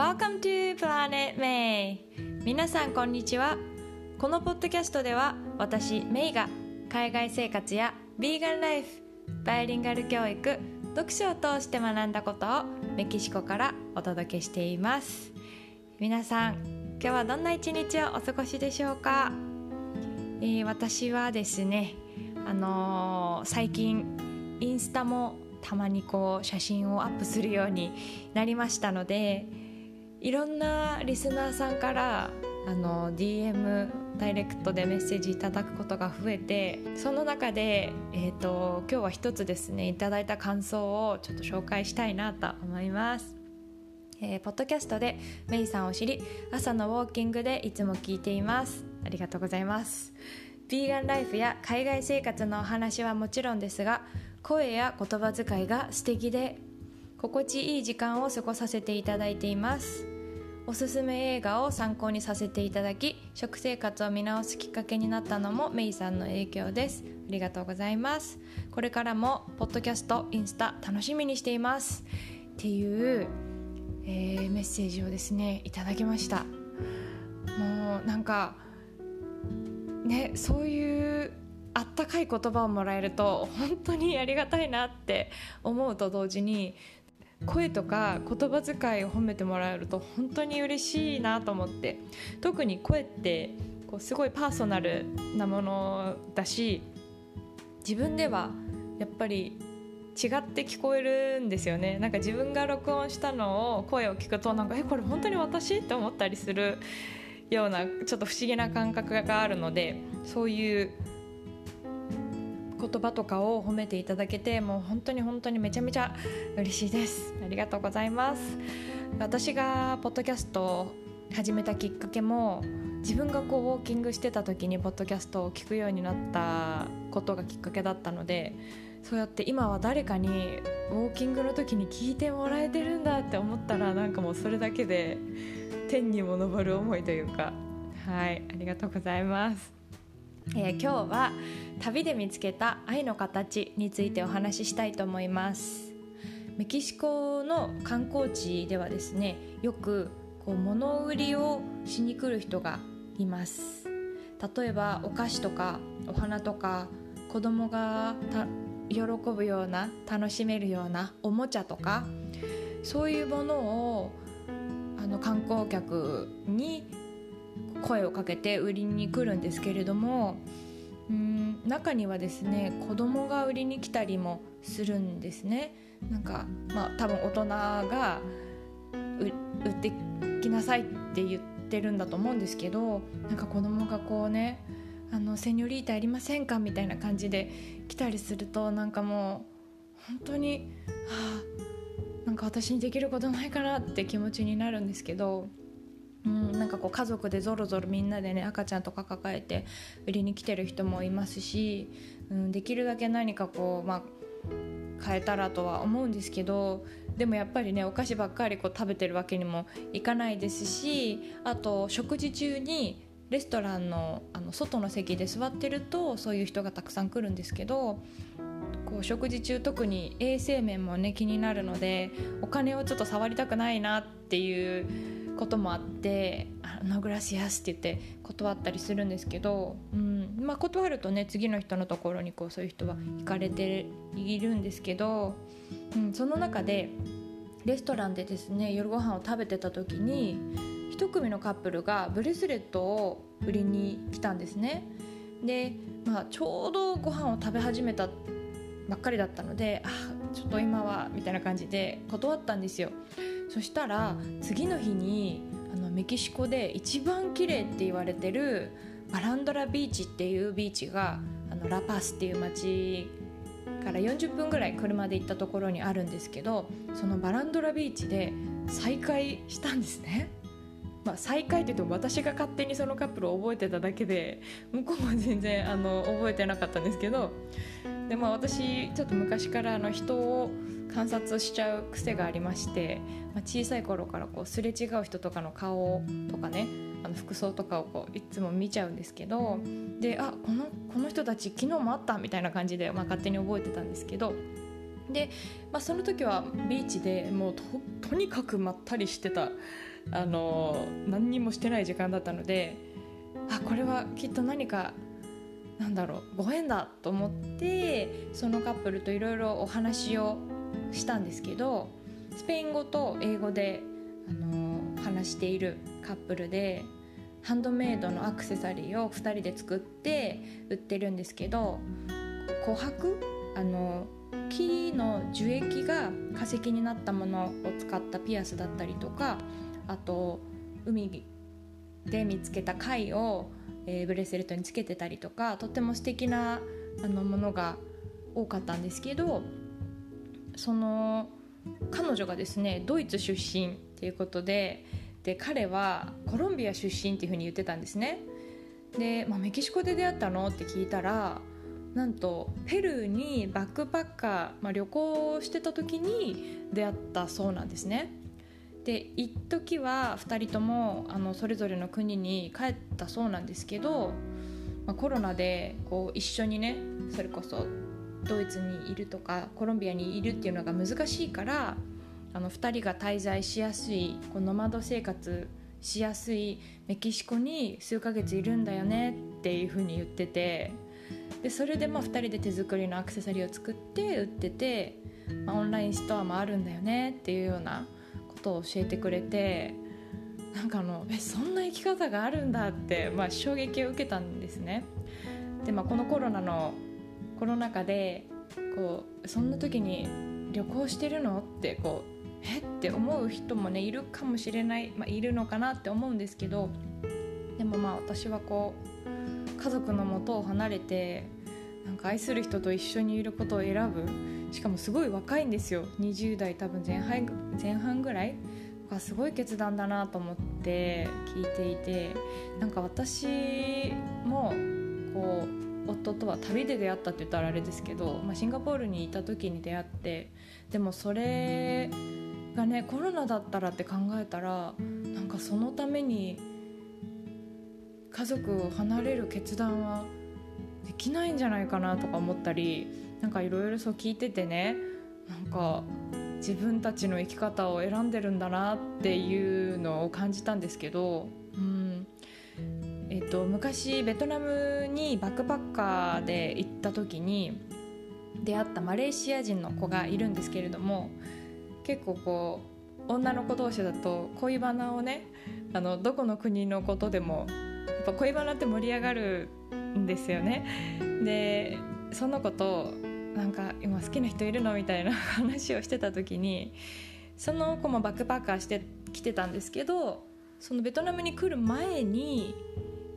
Welcome to Planet May. 皆さんこんにちは。このポッドキャストでは私メイが海外生活やビーガンライフバイリンガル教育読書を通して学んだことをメキシコからお届けしています。皆さん今日はどんな一日をお過ごしでしょうか、えー、私はですねあのー、最近インスタもたまにこう写真をアップするようになりましたのでいろんなリスナーさんからあの DM ダイレクトでメッセージいただくことが増えてその中で、えーと、今日は一つですねいただいた感想をちょっと紹介したいなと思います。えー、ポッドキャストでメイさんを知り朝のウォーキングでいつも聞いていますありがとうございますヴィーガンライフや海外生活のお話はもちろんですが声や言葉遣いが素敵で心地いい時間を過ごさせていただいています。おすすめ映画を参考にさせていただき食生活を見直すきっかけになったのもメイさんの影響です。ありがとうございます。これからもポッドキャストインスタ楽しみにしています。っていう、えー、メッセージをですねいただきました。もうなんかねそういうあったかい言葉をもらえると本当にありがたいなって思うと同時に声とか言葉遣いを褒めてもらえると本当に嬉しいなと思って。特に声ってこうすごいパーソナルなものだし自分ではやっぱり違って聞こえるんですよね。なんか自分が録音したのを声を聞くとなんかえこれ本当に私？って思ったりするようなちょっと不思議な感覚があるのでそういう言葉とかを褒めていただけてもう本当に本当にめちゃめちゃ嬉しいです。ありがとうございます。私がポッドキャストを始めたきっかけも自分がこうウォーキングしてた時にポッドキャストを聞くようになったことがきっかけだったのでそうやって今は誰かにウォーキングの時に聞いてもらえてるんだって思ったらなんかもうそれだけで天にも昇る思いというか。はいありがとうございます。えー、今日は旅で見つけた愛の形についてお話ししたいと思います。メキシコの観光地ではですねよくこう物売りをしに来る人がいます。例えばお菓子とかお花とか子供が喜ぶような楽しめるようなおもちゃとかそういうものをあの観光客に声をかけて売りに来るんですけれどもうん中にはですね子供が売りに来たりもするんですね。なんかまあ多分大人が売ってきなさいって言ってるんだと思うんですけどなんか子供がこうねあのセニョリータありませんかみたいな感じで来たりするとなんかもう本当にはあなんか私にできることないかなって気持ちになるんですけどうん、なんかこう家族でぞろぞろみんなでね赤ちゃんとか抱えて売りに来てる人もいますし、うん、できるだけ何かこうまあ変えたらとは思うんですけどでもやっぱりねお菓子ばっかりこう食べてるわけにもいかないですしあと食事中にレストランのあの外の席で座ってるとそういう人がたくさん来るんですけどこう食事中特に衛生面もね気になるのでお金をちょっと触りたくないなっていうこともあって「あのグラシアス」って言って断ったりするんですけど、うんまあ、断るとね次の人のところにこうそういう人は行かれているんですけど、うん、その中でレストランでですね夜ご飯を食べてた時に一組のカップルがブレスレットを売りに来たんですね。で、まあ、ちょうどご飯を食べ始めたばっかりだったので「あちょっと今は」みたいな感じで断ったんですよ。そしたら次の日にあのメキシコで一番綺麗って言われてるバランドラビーチっていうビーチがあのラパスっていう町から40分ぐらい車で行ったところにあるんですけどそのバランドラビーチで再会したんですね。まあ、再会って言っても私が勝手にそのカップルを覚えてただけで向こうは全然あの覚えてなかったんですけどで、まあ、私ちょっと昔からあの人を観察しちゃう癖がありまして、まあ、小さい頃からこうすれ違う人とかの顔とかねあの服装とかをこういつも見ちゃうんですけどであこのこの人たち昨日もあったみたいな感じで、まあ、勝手に覚えてたんですけどで、まあ、その時はビーチでもうととにかくまったりしてたあの何にもしてない時間だったのであこれはきっと何かなんだろうご縁だと思ってそのカップルといろいろお話をしたんですけどスペイン語と英語で、あの話しているカップルでハンドメイドのアクセサリーを2人で作って売ってるんですけど琥珀あの木の樹液が化石になったものを使ったピアスだったりとかあと海で見つけた貝を、えー、ブレスレットにつけてたりとかとっても素敵なあのものが多かったんですけどその彼女がですねドイツ出身っていうことでで彼はコロンビア出身っていうふうに言ってたんですね。で、まあ、メキシコで出会ったの？って聞いたらなんとペルーにバックパッカー、まあ、旅行してた時に出会ったそうなんですね。で一時は2人ともあのそれぞれの国に帰ったそうなんですけど、まあ、コロナでこう一緒にねそれこそドイツにいるとかコロンビアにいるっていうのが難しいからあの2人が滞在しやすいこうノマド生活しやすいメキシコに数ヶ月いるんだよねっていうふうに言っててでそれでまあ2人で手作りのアクセサリーを作って売ってて、まあ、オンラインストアもあるんだよねっていうようなと教えてくれてなんかあのえそんな生き方があるんだって、まあ、衝撃を受けたんですね。でまあ、このコロナのコロナ禍でこうそんな時に旅行してるのってこうえ？って思う人もねいるかもしれない、まあ、いるのかなって思うんですけどでもまあ私はこう家族のもとを離れてなんか愛する人と一緒にいることを選ぶしかもすごい若いんですよ。20代多分前半前半ぐらいがすごい決断だなと思って聞いていてなんか私もこう夫とは旅で出会ったって言ったらあれですけど、まあ、シンガポールにいた時に出会ってでもそれがねコロナだったらって考えたらなんかそのために家族を離れる決断はできないんじゃないかなとか思ったりなんかいろいろそう聞いててねなんか自分たちの生き方を選んでるんだなっていうのを感じたんですけど、うんえっと、昔ベトナムにバックパッカーで行った時に出会ったマレーシア人の子がいるんですけれども結構こう女の子同士だと恋バナをねあのどこの国のことでもやっぱ恋バナって盛り上がるんですよね。でその子となんか今好きな人いるのみたいな 話をしてた時にその子もバックパッカーして来てたんですけどそのベトナムに来る前に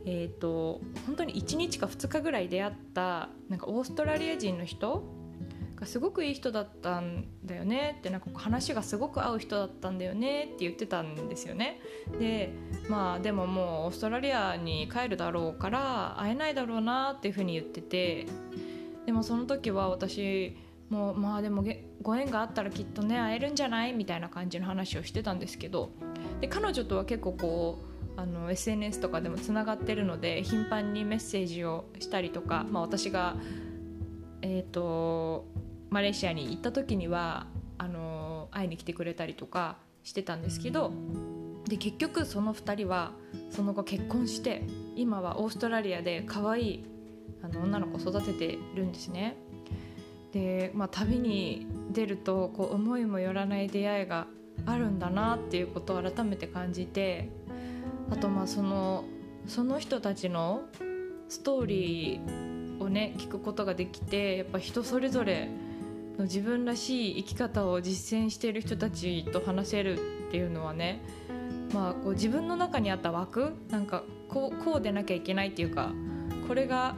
えーと、本当に1日か2日ぐらい出会ったなんかオーストラリア人の人がすごくいい人だったんだよねってなんか話がすごく合う人だったんだよねって言ってたんですよね。でまあでももうオーストラリアに帰るだろうから会えないだろうなっていうふうに言っててでもその時は私もうまあでもご縁があったらきっとね会えるんじゃない？みたいな感じの話をしてたんですけどで彼女とは結構こうあの SNS とかでもつながってるので頻繁にメッセージをしたりとか、まあ、私が、えーと、マレーシアに行った時にはあの会いに来てくれたりとかしてたんですけどで結局その2人はその後結婚して今はオーストラリアで可愛いあの女の子育ててるんですね。で、まあ、旅に出るとこう思いもよらない出会いがあるんだなっていうことを改めて感じてあとまあそのその人たちのストーリーをね聞くことができてやっぱ人それぞれの自分らしい生き方を実践している人たちと話せるっていうのはねまあこう自分の中にあった枠なんかこうこうでなきゃいけないっていうかこれが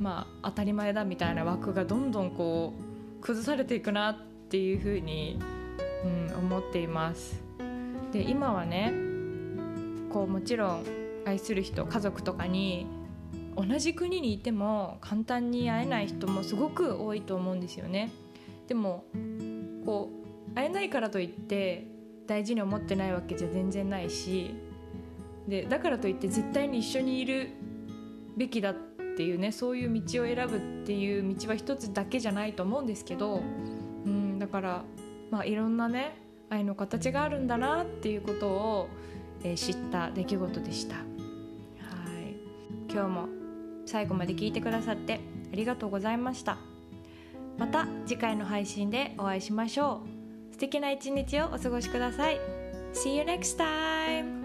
まあ当たり前だみたいな枠がどんどんこう崩されていくなっていうふうに、うん、思っています。で今はねこうもちろん愛する人家族とかに同じ国にいても簡単に会えない人もすごく多いと思うんですよねでもこう会えないからといって大事に思ってないわけじゃ全然ないしでだからといって絶対に一緒にいるべきだっていうねそういう道を選ぶっていう道は一つだけじゃないと思うんですけどうんだからまあいろんなね愛の形があるんだなっていうことを、えー、知った出来事でした。はい。今日も最後まで聞いてくださってありがとうございました。また次回の配信でお会いしましょう。素敵な一日をお過ごしください。See you next time!